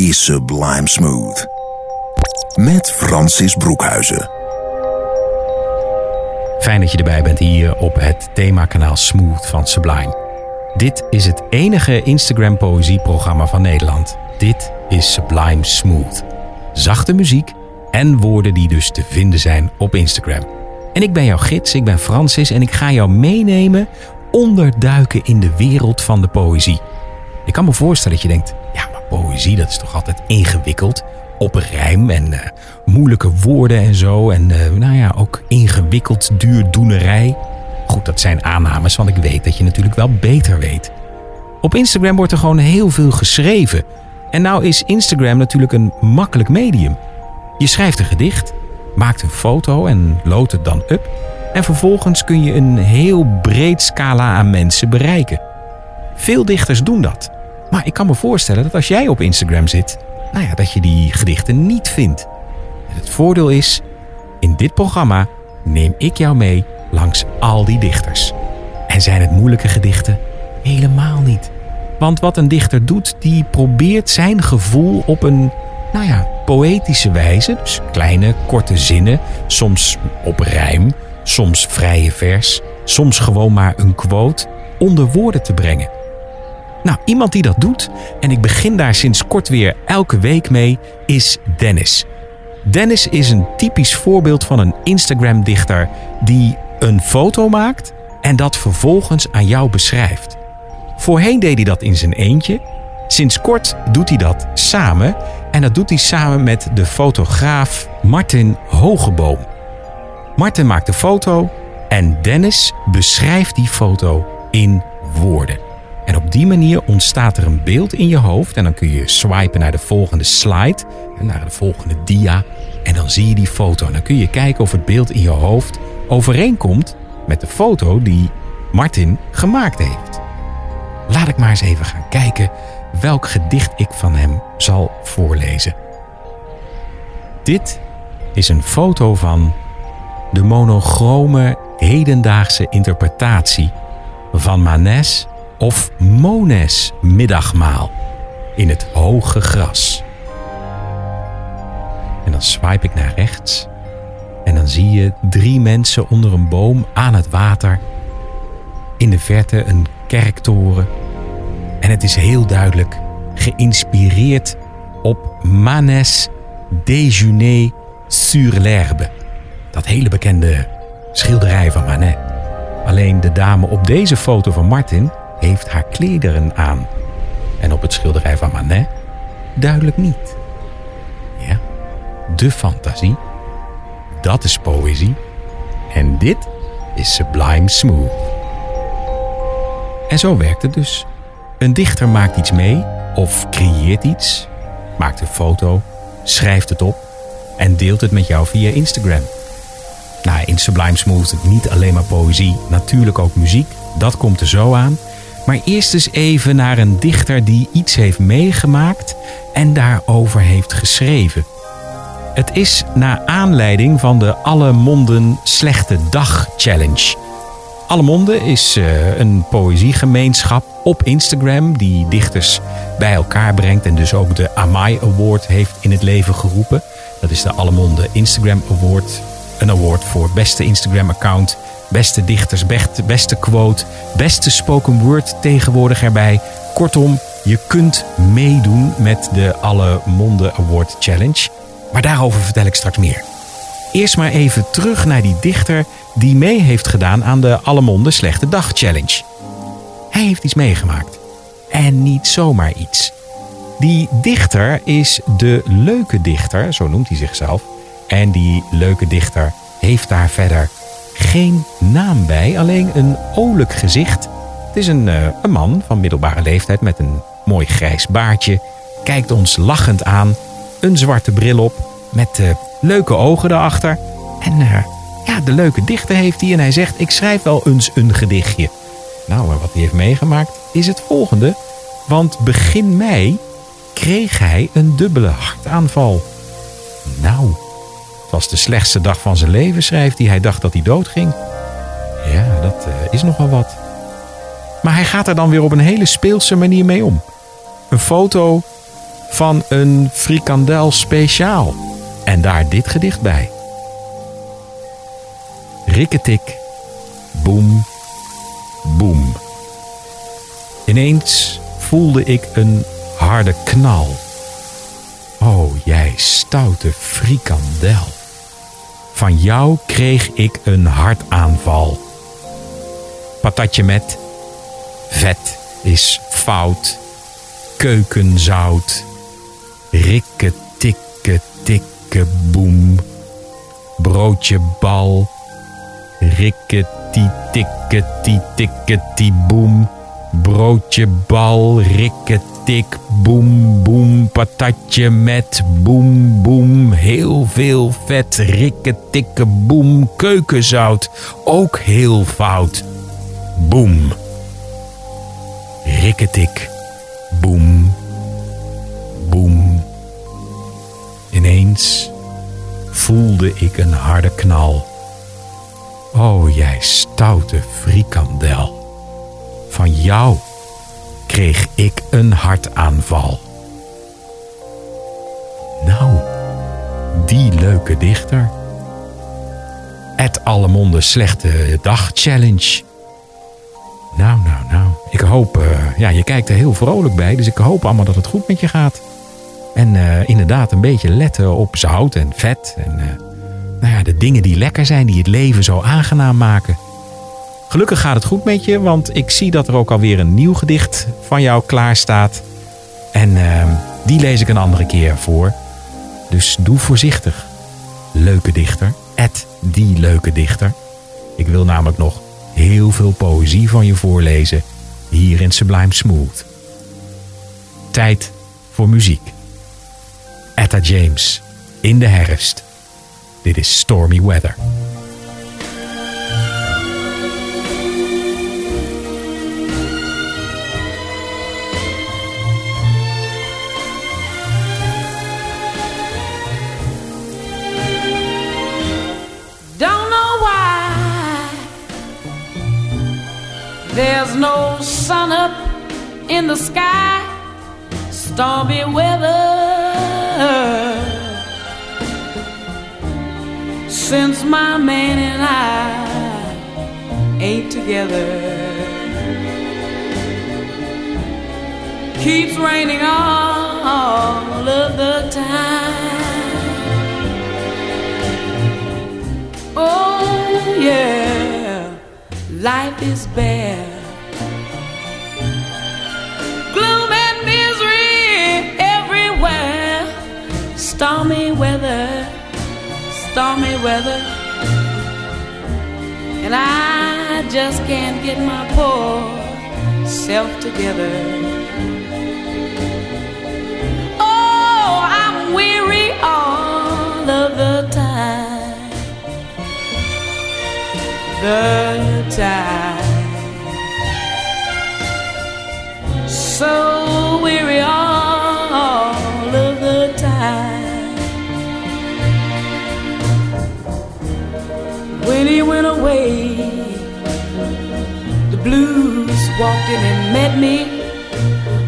is Sublime Smooth. Met Francis Broekhuizen. Fijn dat je erbij bent hier op het themakanaal Smooth van Sublime. Dit is het enige Instagram poëzieprogramma van Nederland. Dit is Sublime Smooth. Zachte muziek en woorden die dus te vinden zijn op Instagram. En ik ben jouw gids, ik ben Francis en ik ga jou meenemen onderduiken in de wereld van de poëzie. Ik kan me voorstellen dat je denkt, ja maar poëzie dat is toch altijd ingewikkeld op rijm en uh, moeilijke woorden en zo. En uh, nou ja, ook ingewikkeld duurdoenerij. Goed, dat zijn aannames, want ik weet dat je natuurlijk wel beter weet. Op Instagram wordt er gewoon heel veel geschreven. En nou is Instagram natuurlijk een makkelijk medium. Je schrijft een gedicht, maakt een foto en loadt het dan up. En vervolgens kun je een heel breed scala aan mensen bereiken. Veel dichters doen dat. Maar ik kan me voorstellen dat als jij op Instagram zit, nou ja, dat je die gedichten niet vindt. Het voordeel is, in dit programma neem ik jou mee langs al die dichters. En zijn het moeilijke gedichten? Helemaal niet. Want wat een dichter doet, die probeert zijn gevoel op een, nou ja, poëtische wijze, dus kleine, korte zinnen, soms op rijm, soms vrije vers, soms gewoon maar een quote, onder woorden te brengen. Nou, iemand die dat doet, en ik begin daar sinds kort weer elke week mee, is Dennis. Dennis is een typisch voorbeeld van een Instagram-dichter die een foto maakt en dat vervolgens aan jou beschrijft. Voorheen deed hij dat in zijn eentje. Sinds kort doet hij dat samen en dat doet hij samen met de fotograaf Martin Hogeboom. Martin maakt de foto en Dennis beschrijft die foto in woorden. En op die manier ontstaat er een beeld in je hoofd. En dan kun je swipen naar de volgende slide, naar de volgende dia. En dan zie je die foto. En dan kun je kijken of het beeld in je hoofd overeenkomt met de foto die Martin gemaakt heeft. Laat ik maar eens even gaan kijken welk gedicht ik van hem zal voorlezen. Dit is een foto van de monochrome hedendaagse interpretatie van Manes of Mones middagmaal in het hoge gras. En dan swipe ik naar rechts en dan zie je drie mensen onder een boom aan het water. In de verte een kerktoren. En het is heel duidelijk geïnspireerd op Manes Déjeuner sur l'herbe. Dat hele bekende schilderij van Manet. Alleen de dame op deze foto van Martin heeft haar klederen aan. En op het schilderij van Manet duidelijk niet. Ja, de fantasie. Dat is poëzie. En dit is sublime smooth. En zo werkt het dus. Een dichter maakt iets mee of creëert iets, maakt een foto, schrijft het op en deelt het met jou via Instagram. Nou, in Sublime Smooth niet alleen maar poëzie, natuurlijk ook muziek. Dat komt er zo aan. Maar eerst eens even naar een dichter die iets heeft meegemaakt en daarover heeft geschreven. Het is naar aanleiding van de Alle Monden Slechte Dag Challenge. Alle Monden is uh, een poëziegemeenschap op Instagram die dichters bij elkaar brengt en dus ook de Amai Award heeft in het leven geroepen. Dat is de Alle Monden Instagram Award. Een award voor beste Instagram account beste dichters, beste quote, beste spoken word tegenwoordig erbij. Kortom, je kunt meedoen met de Alle Monden Award Challenge. Maar daarover vertel ik straks meer. Eerst maar even terug naar die dichter die mee heeft gedaan aan de Alle Monden Slechte Dag Challenge. Hij heeft iets meegemaakt. En niet zomaar iets. Die dichter is de leuke dichter, zo noemt hij zichzelf. En die leuke dichter heeft daar verder geen naam bij, alleen een olijk gezicht. Het is een, uh, een man van middelbare leeftijd met een mooi grijs baardje, kijkt ons lachend aan. Een zwarte bril op met uh, leuke ogen erachter. En uh, ja, de leuke dichter heeft hij en hij zegt: Ik schrijf wel eens een gedichtje. Nou, wat hij heeft meegemaakt is het volgende. Want begin mei kreeg hij een dubbele hartaanval. Nou, het was de slechtste dag van zijn leven, schrijft hij. Hij dacht dat hij doodging. Ja, dat uh, is nogal wat. Maar hij gaat er dan weer op een hele speelse manier mee om. Een foto van een frikandel speciaal. En daar dit gedicht bij. Rikketik, boem, boem. Ineens voelde ik een harde knal. O, jij stoute frikandel. Van jou kreeg ik een hartaanval. Patatje met vet is fout. Keukenzout. Rikke tikke tikke boem. Broodje bal. Rikke ti tikke ti tikke ti boem. Broodje bal. Rikke tik boem boem. Patatje met boem boem. Heel veel vet. Rikke tikke boem. Keukenzout. Ook heel fout. Boem. Rikketik. Boem. Boem. Ineens voelde ik een harde knal. O jij stoute frikandel. Van jou kreeg ik een hartaanval. Nou, die leuke dichter. Het Allemonde Slechte Dag Challenge. Nou, nou, nou. Ik hoop, uh, ja, je kijkt er heel vrolijk bij, dus ik hoop allemaal dat het goed met je gaat. En uh, inderdaad een beetje letten op zout en vet en uh, nou ja, de dingen die lekker zijn, die het leven zo aangenaam maken. Gelukkig gaat het goed met je, want ik zie dat er ook alweer een nieuw gedicht van jou klaar staat. En die lees ik een andere keer voor. Dus doe voorzichtig. Leuke dichter, Ed die leuke dichter. Ik wil namelijk nog heel veel poëzie van je voorlezen hier in Sublime Smooth. Tijd voor muziek. Etta James, in de herfst. Dit is Stormy Weather. There's no sun up in the sky, stormy weather. Since my man and I ain't together, keeps raining all of the time. Oh, yeah, life is bare. Stormy weather, stormy weather. And I just can't get my poor self together. Oh, I'm weary all of the time. The time. So weary all When he went away, the blues walked in and met me.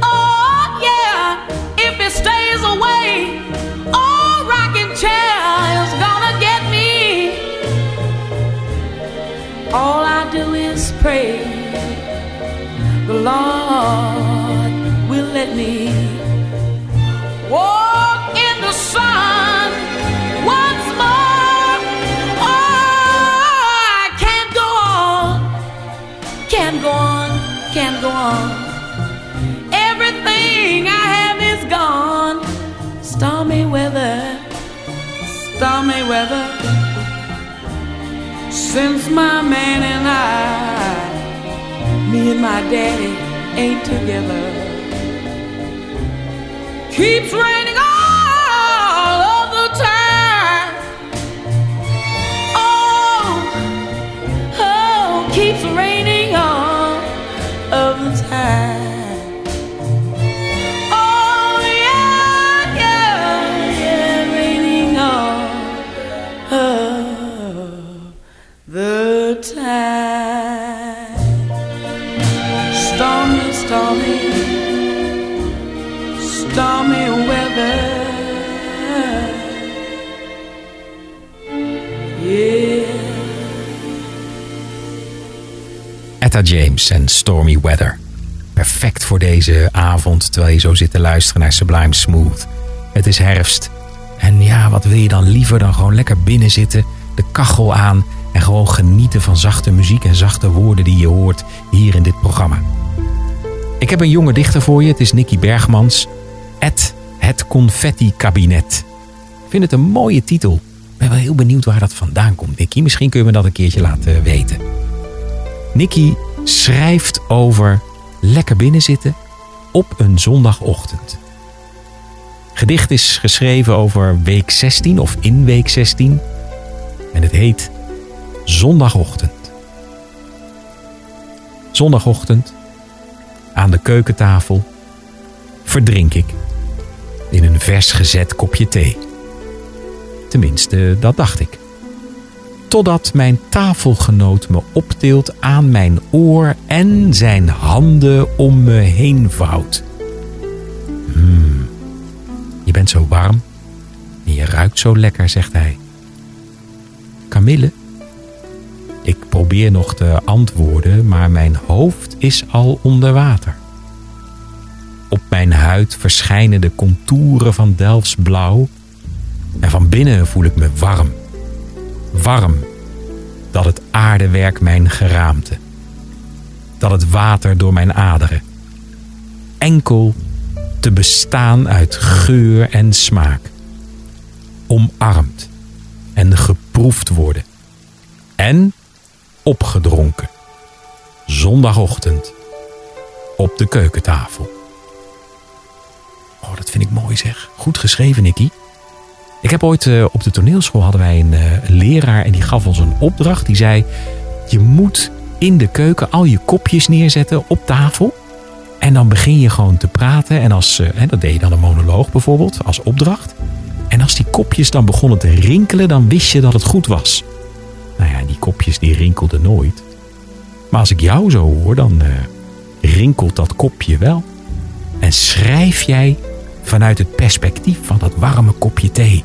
Oh, yeah, if he stays away, all rocking chair is gonna get me. All I do is pray the Lord will let me on, can't go on. Everything I have is gone. Stormy weather, stormy weather. Since my man and I, me and my daddy ain't together. keeps raining James en Stormy Weather. Perfect voor deze avond terwijl je zo zit te luisteren naar Sublime Smooth. Het is herfst. En ja, wat wil je dan liever dan gewoon lekker binnen zitten, de kachel aan en gewoon genieten van zachte muziek en zachte woorden die je hoort hier in dit programma. Ik heb een jonge dichter voor je, het is Nicky Bergmans. Ed, het confetti kabinet. Ik vind het een mooie titel. Ik ben wel heel benieuwd waar dat vandaan komt, Nicky. Misschien kun je me dat een keertje laten weten. Nicky schrijft over lekker binnenzitten op een zondagochtend. Gedicht is geschreven over week 16 of in week 16 en het heet Zondagochtend. Zondagochtend aan de keukentafel verdrink ik in een vers gezet kopje thee. Tenminste, dat dacht ik totdat mijn tafelgenoot me optilt aan mijn oor en zijn handen om me heen vouwt. Hmm, je bent zo warm en je ruikt zo lekker, zegt hij. Camille? Ik probeer nog te antwoorden, maar mijn hoofd is al onder water. Op mijn huid verschijnen de contouren van Delfts blauw en van binnen voel ik me warm warm, dat het aardewerk mijn geraamte, dat het water door mijn aderen, enkel te bestaan uit geur en smaak, omarmd en geproefd worden en opgedronken, zondagochtend op de keukentafel. Oh, dat vind ik mooi zeg. Goed geschreven, Nicky. Ik heb ooit uh, op de toneelschool hadden wij een, uh, een leraar en die gaf ons een opdracht. Die zei: Je moet in de keuken al je kopjes neerzetten op tafel. En dan begin je gewoon te praten. En als, uh, hè, dat deed je dan een monoloog bijvoorbeeld als opdracht. En als die kopjes dan begonnen te rinkelen, dan wist je dat het goed was. Nou ja, die kopjes die rinkelden nooit. Maar als ik jou zo hoor, dan rinkelt dat kopje wel. En schrijf jij vanuit het perspectief van dat warme kopje thee.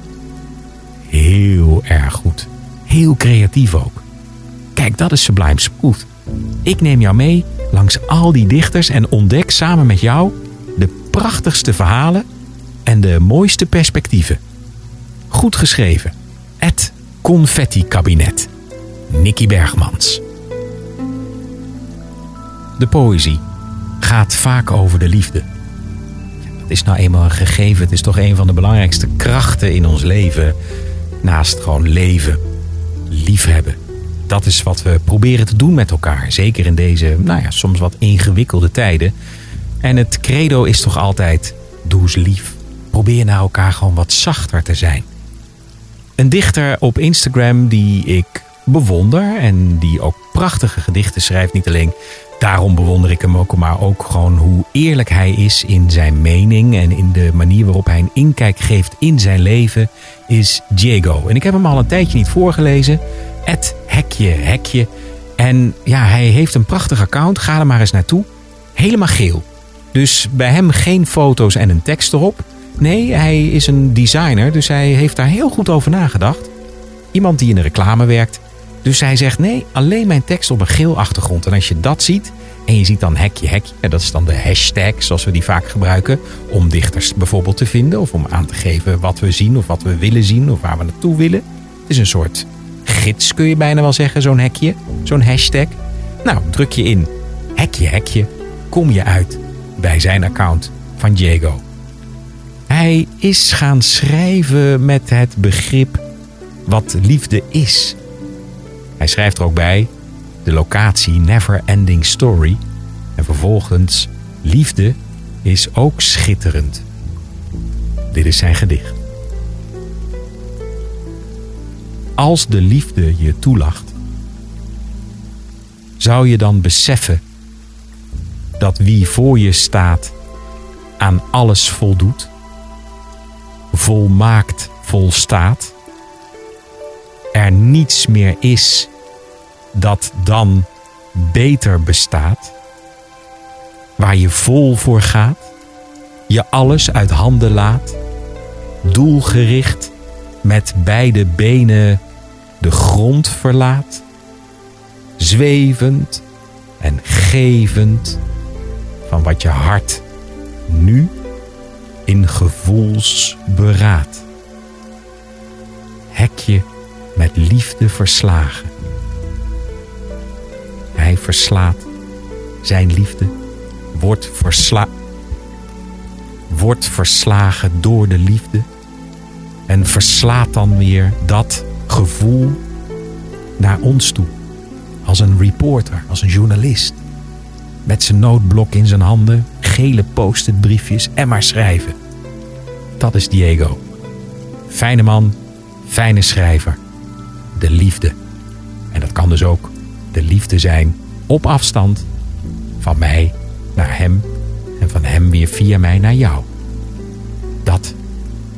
Heel erg goed. Heel creatief ook. Kijk, dat is Sublime Smooth. Ik neem jou mee langs al die dichters en ontdek samen met jou de prachtigste verhalen en de mooiste perspectieven. Goed geschreven. Het Confetti Kabinet. Nicky Bergmans. De poëzie gaat vaak over de liefde. Het is nou eenmaal een gegeven. Het is toch een van de belangrijkste krachten in ons leven. Naast gewoon leven, liefhebben. Dat is wat we proberen te doen met elkaar. Zeker in deze, nou ja, soms wat ingewikkelde tijden. En het credo is toch altijd: doe eens lief. Probeer naar elkaar gewoon wat zachter te zijn. Een dichter op Instagram die ik bewonder en die ook prachtige gedichten schrijft. Niet alleen daarom bewonder ik hem ook, maar ook gewoon hoe eerlijk hij is in zijn mening en in de manier waarop hij een inkijk geeft in zijn leven, is Diego. En ik heb hem al een tijdje niet voorgelezen. Het hekje, hekje. En ja, hij heeft een prachtig account. Ga er maar eens naartoe. Helemaal geel. Dus bij hem geen foto's en een tekst erop. Nee, hij is een designer, dus hij heeft daar heel goed over nagedacht. Iemand die in de reclame werkt. Dus hij zegt nee, alleen mijn tekst op een geel achtergrond. En als je dat ziet en je ziet dan hekje hekje, dat is dan de hashtag zoals we die vaak gebruiken om dichters bijvoorbeeld te vinden of om aan te geven wat we zien of wat we willen zien of waar we naartoe willen. Het is een soort gids kun je bijna wel zeggen, zo'n hekje, zo'n hashtag. Nou, druk je in hekje hekje, kom je uit bij zijn account van Diego. Hij is gaan schrijven met het begrip wat liefde is. Hij schrijft er ook bij de locatie Never Ending Story en vervolgens liefde is ook schitterend. Dit is zijn gedicht. Als de liefde je toelacht, zou je dan beseffen dat wie voor je staat aan alles voldoet, volmaakt volstaat, er niets meer is dat dan beter bestaat, waar je vol voor gaat, je alles uit handen laat, doelgericht met beide benen de grond verlaat, zwevend en gevend van wat je hart nu in gevoelsberaad. Hekje met liefde verslagen. Hij verslaat zijn liefde, wordt, versla wordt verslagen door de liefde en verslaat dan weer dat gevoel naar ons toe. Als een reporter, als een journalist. Met zijn noodblok in zijn handen, gele post-it briefjes en maar schrijven. Dat is Diego. Fijne man, fijne schrijver. De liefde. En dat kan dus ook de liefde zijn op afstand. Van mij naar hem en van hem weer via mij naar jou. Dat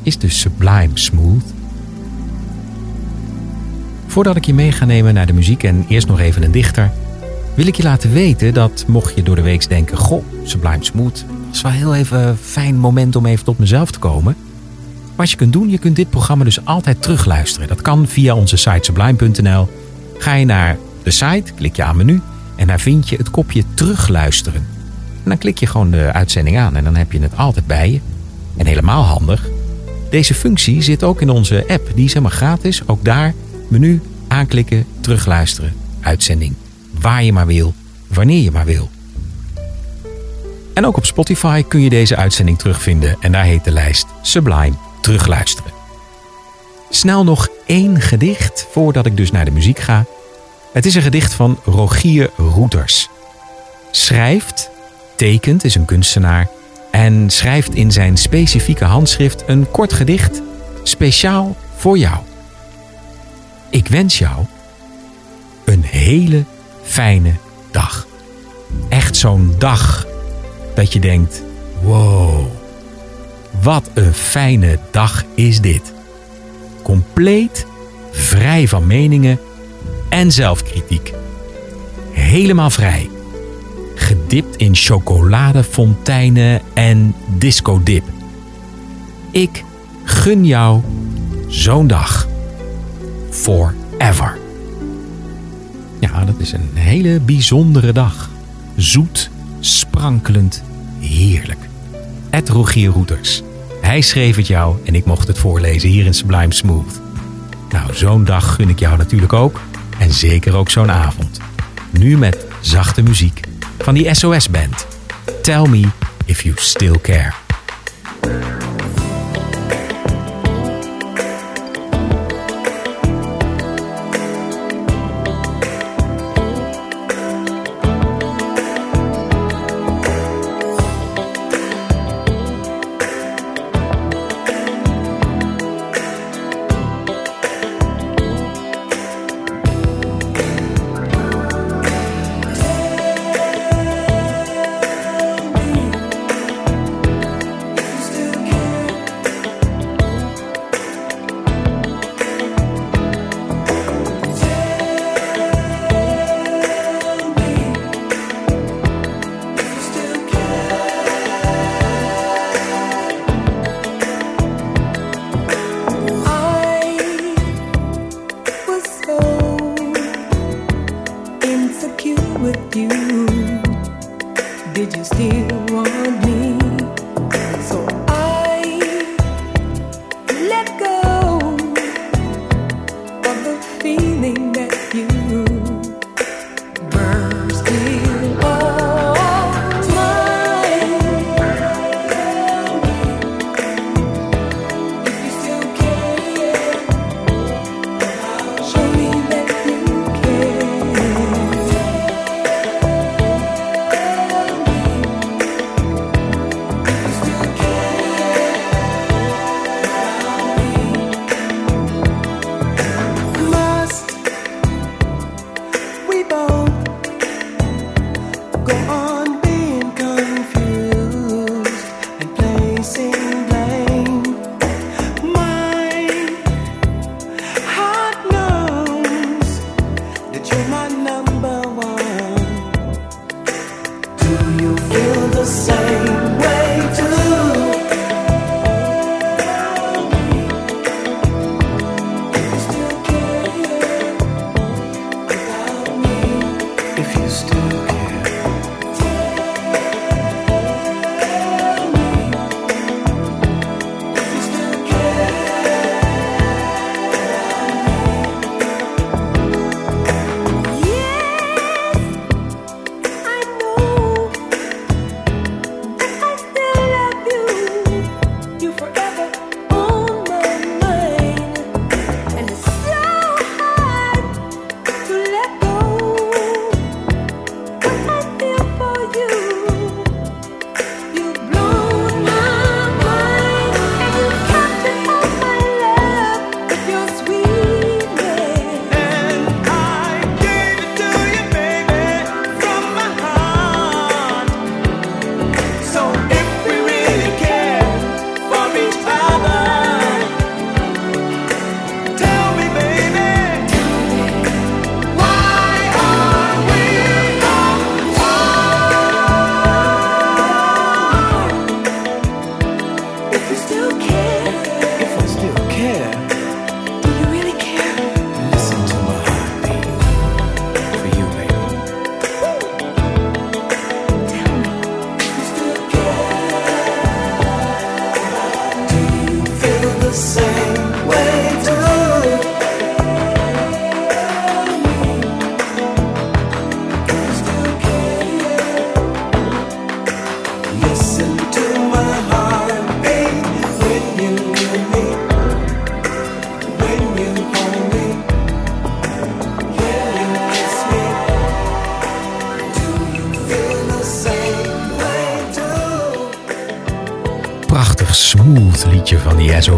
is dus sublime smooth. Voordat ik je mee ga nemen naar de muziek en eerst nog even een dichter, wil ik je laten weten dat mocht je door de week denken: Goh, Sublime Smooth, dat is wel heel even een fijn moment om even tot mezelf te komen. Wat je kunt doen, je kunt dit programma dus altijd terugluisteren. Dat kan via onze site sublime.nl. Ga je naar de site, klik je aan menu en daar vind je het kopje terugluisteren. En dan klik je gewoon de uitzending aan en dan heb je het altijd bij je. En helemaal handig, deze functie zit ook in onze app. Die is helemaal gratis. Ook daar menu aanklikken, terugluisteren, uitzending. Waar je maar wil, wanneer je maar wil. En ook op Spotify kun je deze uitzending terugvinden en daar heet de lijst Sublime terugluisteren. Snel nog één gedicht voordat ik dus naar de muziek ga. Het is een gedicht van Rogier Roeters. Schrijft, tekent, is een kunstenaar en schrijft in zijn specifieke handschrift een kort gedicht speciaal voor jou. Ik wens jou een hele fijne dag. Echt zo'n dag dat je denkt: wow, wat een fijne dag is dit. Compleet vrij van meningen en zelfkritiek. Helemaal vrij. Gedipt in chocoladefonteinen en discodip. Ik gun jou zo'n dag. Forever. Ja, dat is een hele bijzondere dag. Zoet, sprankelend, heerlijk. Ed Rogier Roeters. Hij schreef het jou en ik mocht het voorlezen hier in Sublime Smooth. Nou, zo'n dag gun ik jou natuurlijk ook. En zeker ook zo'n avond. Nu met zachte muziek van die SOS-band. Tell me if you still care.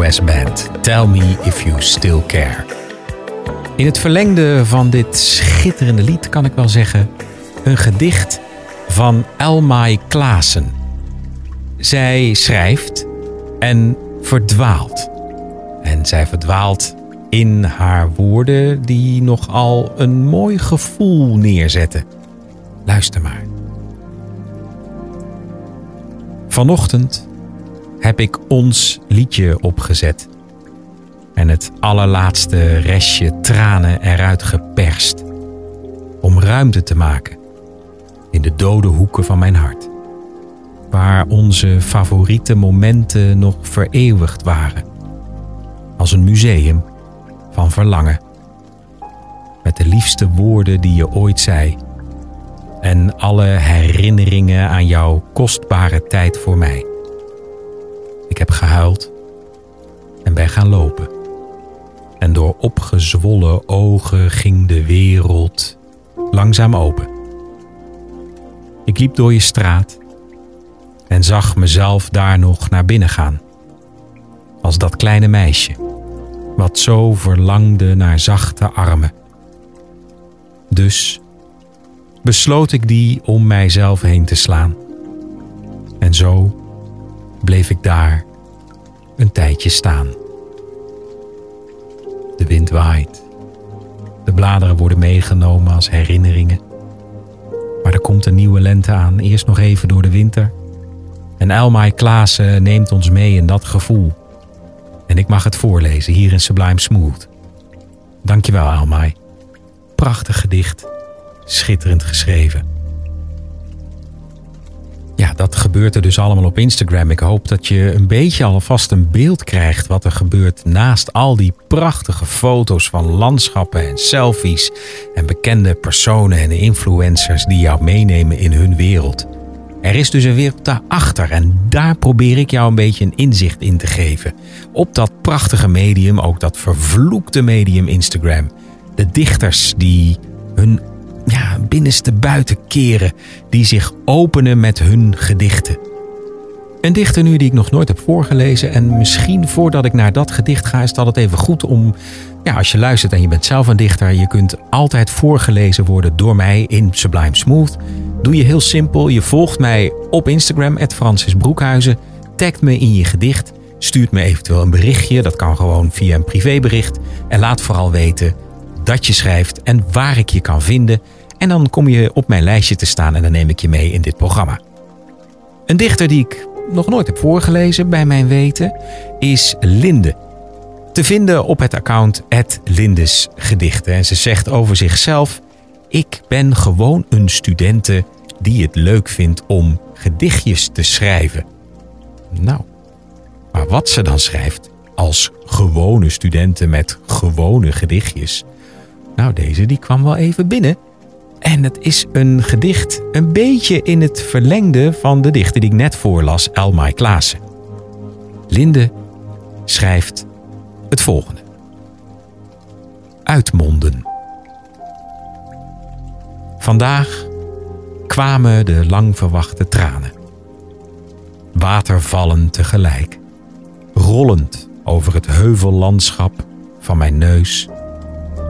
SOS-band. Tell me if you still care. In het verlengde van dit schitterende lied kan ik wel zeggen... een gedicht van Elmai Klaassen. Zij schrijft en verdwaalt. En zij verdwaalt in haar woorden die nogal een mooi gevoel neerzetten. Luister maar. Vanochtend heb ik ons liedje opgezet en het allerlaatste restje tranen eruit geperst om ruimte te maken in de dode hoeken van mijn hart, waar onze favoriete momenten nog vereeuwigd waren, als een museum van verlangen, met de liefste woorden die je ooit zei en alle herinneringen aan jouw kostbare tijd voor mij. Ik heb gehuild en ben gaan lopen. En door opgezwollen ogen ging de wereld langzaam open. Ik liep door je straat en zag mezelf daar nog naar binnen gaan. Als dat kleine meisje, wat zo verlangde naar zachte armen. Dus besloot ik die om mijzelf heen te slaan. En zo bleef ik daar een tijdje staan. De wind waait. De bladeren worden meegenomen als herinneringen. Maar er komt een nieuwe lente aan, eerst nog even door de winter. En Elmai Klaassen neemt ons mee in dat gevoel. En ik mag het voorlezen hier in Sublime Smooth. Dankjewel Elmai. Prachtig gedicht. Schitterend geschreven. Dat gebeurt er dus allemaal op Instagram. Ik hoop dat je een beetje alvast een beeld krijgt wat er gebeurt naast al die prachtige foto's van landschappen en selfies en bekende personen en influencers die jou meenemen in hun wereld. Er is dus een wereld daarachter en daar probeer ik jou een beetje een inzicht in te geven. Op dat prachtige medium, ook dat vervloekte medium Instagram. De dichters die hun binnenste buiten keren, die zich openen met hun gedichten. Een dichter nu die ik nog nooit heb voorgelezen. En misschien voordat ik naar dat gedicht ga, is het altijd even goed om. Ja, als je luistert en je bent zelf een dichter, je kunt altijd voorgelezen worden door mij in Sublime Smooth. Doe je heel simpel. Je volgt mij op Instagram, Francis Broekhuizen. Tagt me in je gedicht. Stuurt me eventueel een berichtje. Dat kan gewoon via een privébericht. En laat vooral weten dat je schrijft en waar ik je kan vinden. En dan kom je op mijn lijstje te staan en dan neem ik je mee in dit programma. Een dichter die ik nog nooit heb voorgelezen bij mijn weten is Linde. Te vinden op het account Lindes Gedichten. En ze zegt over zichzelf: Ik ben gewoon een studente die het leuk vindt om gedichtjes te schrijven. Nou, maar wat ze dan schrijft als gewone studenten met gewone gedichtjes. Nou, deze die kwam wel even binnen. En het is een gedicht een beetje in het verlengde van de dichter die ik net voorlas, Elmai Klaassen. Linde schrijft het volgende. Uitmonden. Vandaag kwamen de lang verwachte tranen. Watervallen tegelijk, rollend over het heuvellandschap van mijn neus,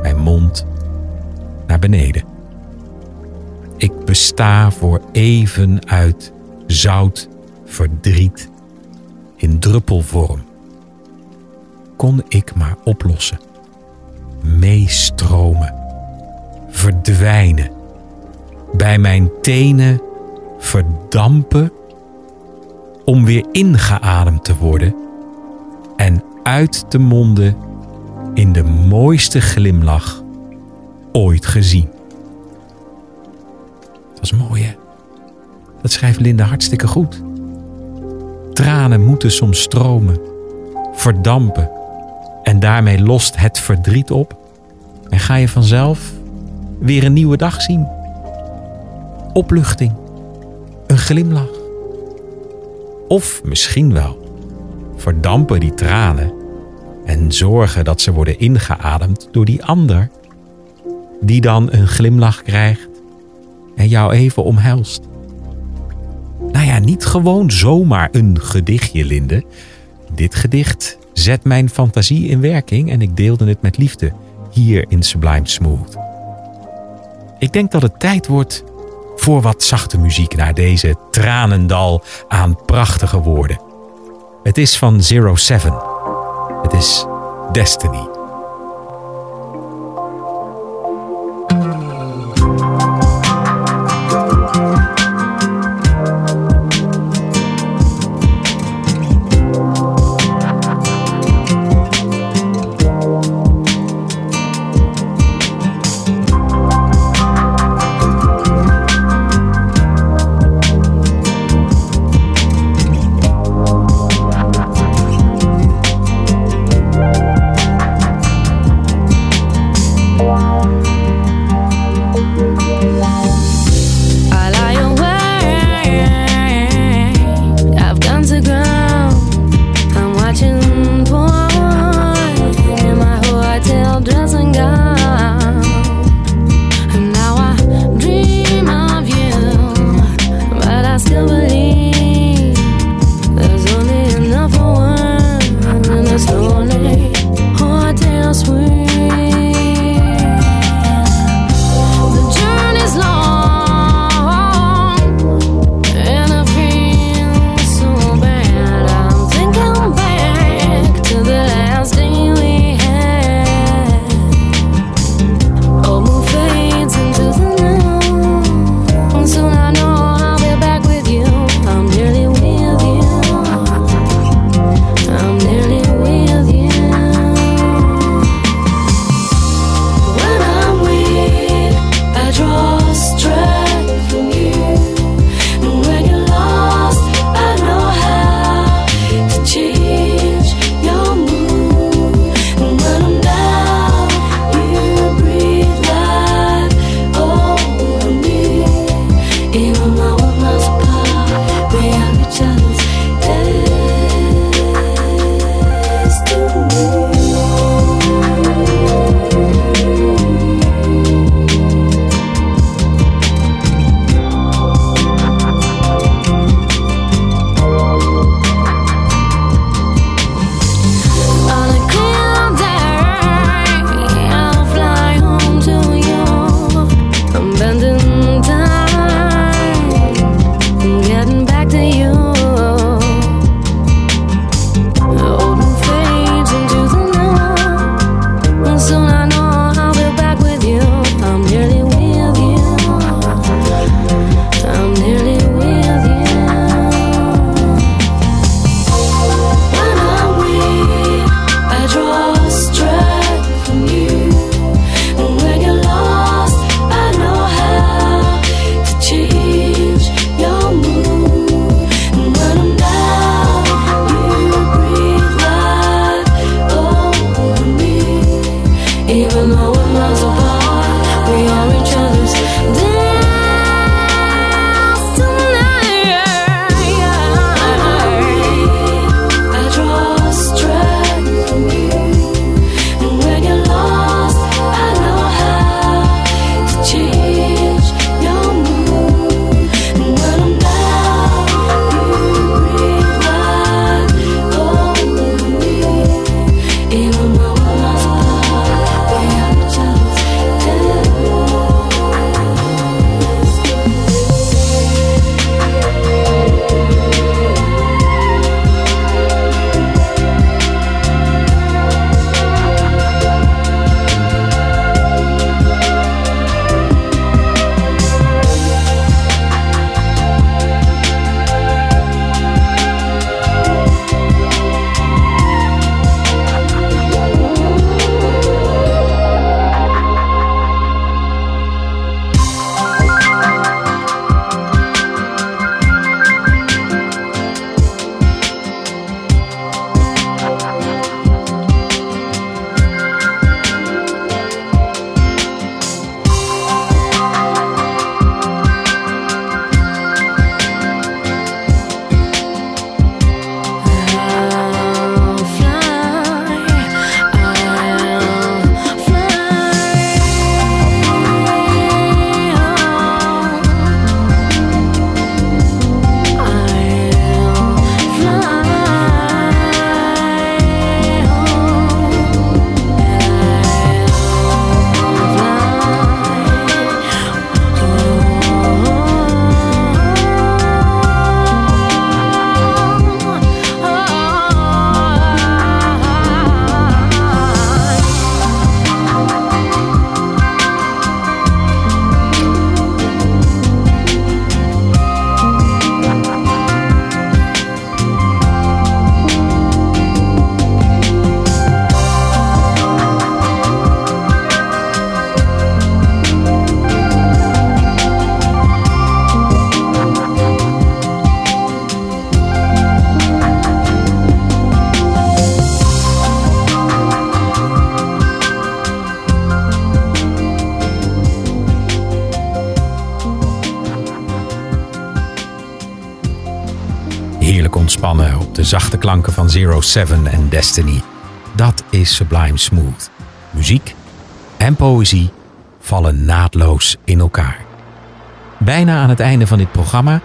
mijn mond, naar beneden. Ik besta voor even uit zout verdriet in druppelvorm. Kon ik maar oplossen, meestromen, verdwijnen, bij mijn tenen verdampen, om weer ingeademd te worden en uit te monden in de mooiste glimlach ooit gezien. Is mooi, hè? Dat schrijft Linda hartstikke goed. Tranen moeten soms stromen, verdampen. En daarmee lost het verdriet op. En ga je vanzelf weer een nieuwe dag zien. Opluchting. Een glimlach. Of misschien wel verdampen die tranen en zorgen dat ze worden ingeademd door die ander, die dan een glimlach krijgt en jou even omhelst. Nou ja, niet gewoon zomaar een gedichtje, Linde. Dit gedicht zet mijn fantasie in werking en ik deelde het met liefde hier in Sublime Smooth. Ik denk dat het tijd wordt voor wat zachte muziek naar deze tranendal aan prachtige woorden. Het is van Zero Seven. Het is Destiny. Klanken van Zero Seven en Destiny. Dat is Sublime Smooth. Muziek en poëzie vallen naadloos in elkaar. Bijna aan het einde van dit programma.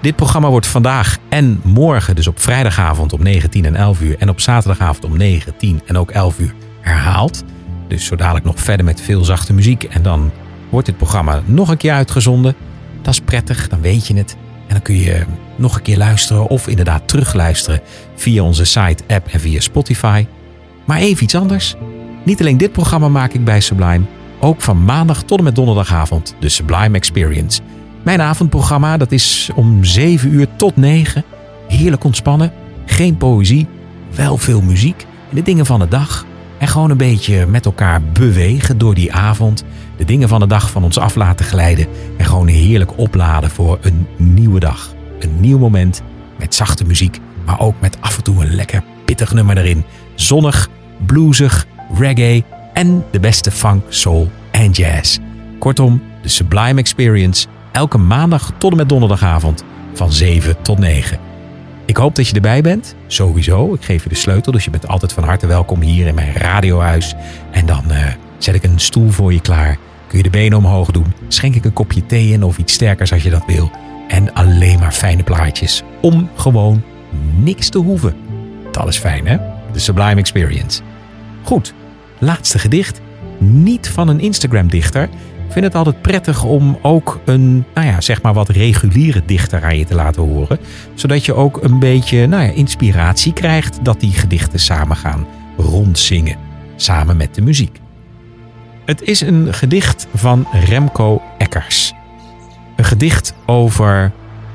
Dit programma wordt vandaag en morgen, dus op vrijdagavond om 19 en 11 uur en op zaterdagavond om 9, 10 en ook 11 uur herhaald. Dus zo dadelijk nog verder met veel zachte muziek en dan wordt dit programma nog een keer uitgezonden. Dat is prettig, dan weet je het. En dan kun je nog een keer luisteren of inderdaad terugluisteren via onze site, app en via Spotify. Maar even iets anders. Niet alleen dit programma maak ik bij Sublime, ook van maandag tot en met donderdagavond de Sublime Experience. Mijn avondprogramma dat is om 7 uur tot 9. Heerlijk ontspannen, geen poëzie, wel veel muziek en de dingen van de dag. En gewoon een beetje met elkaar bewegen door die avond. De dingen van de dag van ons af laten glijden. En gewoon heerlijk opladen voor een nieuwe dag. Een nieuw moment met zachte muziek, maar ook met af en toe een lekker pittig nummer erin. Zonnig, bluesig, reggae en de beste funk, soul en jazz. Kortom, de Sublime Experience. Elke maandag tot en met donderdagavond van 7 tot 9. Ik hoop dat je erbij bent. Sowieso. Ik geef je de sleutel, dus je bent altijd van harte welkom hier in mijn radiohuis. En dan eh, zet ik een stoel voor je klaar. Kun je de benen omhoog doen. Schenk ik een kopje thee in of iets sterkers als je dat wil. En alleen maar fijne plaatjes. Om gewoon niks te hoeven. Dat is fijn, hè? De Sublime Experience. Goed, laatste gedicht. Niet van een Instagram-dichter. Ik vind het altijd prettig om ook een, nou ja, zeg maar wat reguliere dichter aan je te laten horen. Zodat je ook een beetje, nou ja, inspiratie krijgt dat die gedichten samen gaan rondzingen. Samen met de muziek. Het is een gedicht van Remco Eckers. Gedicht over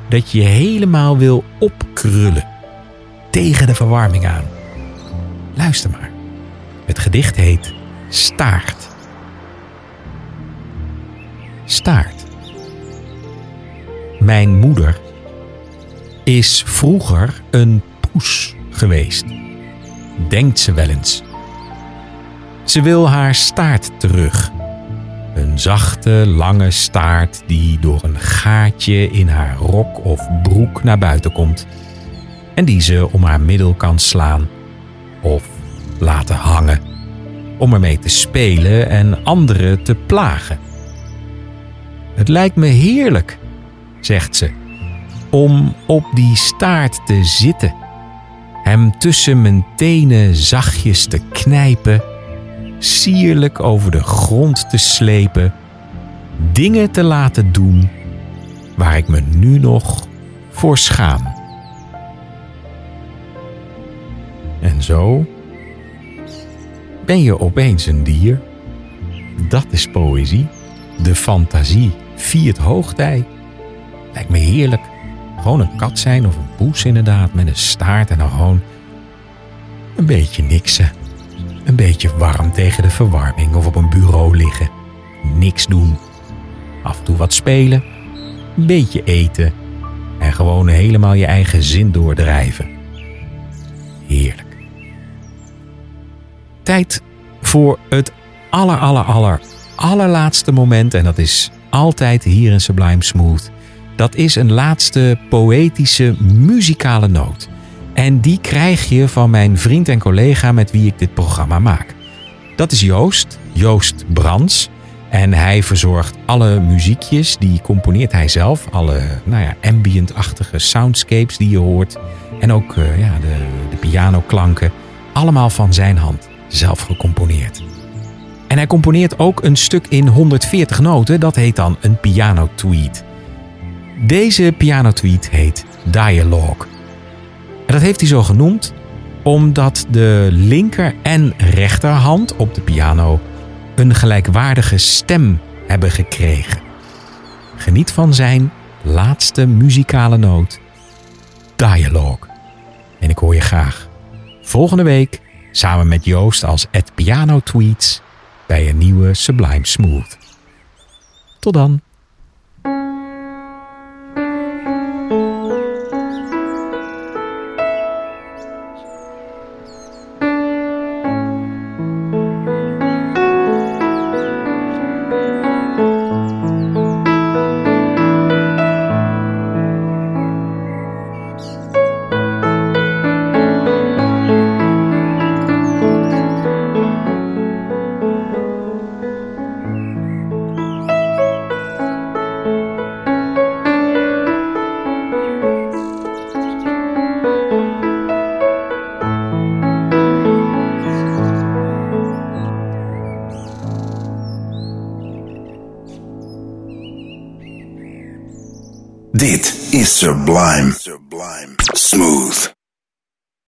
dat je helemaal wil opkrullen. Tegen de verwarming aan. Luister maar. Het gedicht heet Staart. Staart. Mijn moeder is vroeger een poes geweest. Denkt ze wel eens. Ze wil haar staart terug. Een zachte, lange staart die door een gaatje in haar rok of broek naar buiten komt. En die ze om haar middel kan slaan of laten hangen. Om ermee te spelen en anderen te plagen. Het lijkt me heerlijk, zegt ze, om op die staart te zitten, hem tussen mijn tenen zachtjes te knijpen, sierlijk over de grond te slepen, dingen te laten doen waar ik me nu nog voor schaam. En zo ben je opeens een dier. Dat is poëzie. De fantasie viert hoogtij. Lijkt me heerlijk. Gewoon een kat zijn of een poes inderdaad, met een staart en dan gewoon een beetje niksen. Beetje warm tegen de verwarming of op een bureau liggen. Niks doen. Af en toe wat spelen. Een beetje eten. En gewoon helemaal je eigen zin doordrijven. Heerlijk. Tijd voor het aller, aller, aller, allerlaatste moment. En dat is altijd hier in Sublime Smooth. Dat is een laatste poëtische muzikale noot. En die krijg je van mijn vriend en collega met wie ik dit programma maak. Dat is Joost, Joost Brands. En hij verzorgt alle muziekjes, die componeert hij zelf. Alle nou ja, ambient-achtige soundscapes die je hoort. En ook uh, ja, de, de pianoklanken. Allemaal van zijn hand, zelf gecomponeerd. En hij componeert ook een stuk in 140 noten, dat heet dan een piano tweet. Deze piano tweet heet Dialogue. En dat heeft hij zo genoemd omdat de linker en rechterhand op de piano een gelijkwaardige stem hebben gekregen. Geniet van zijn laatste muzikale noot, Dialogue. En ik hoor je graag volgende week samen met Joost als Ed Piano Tweets bij een nieuwe Sublime Smooth. Tot dan.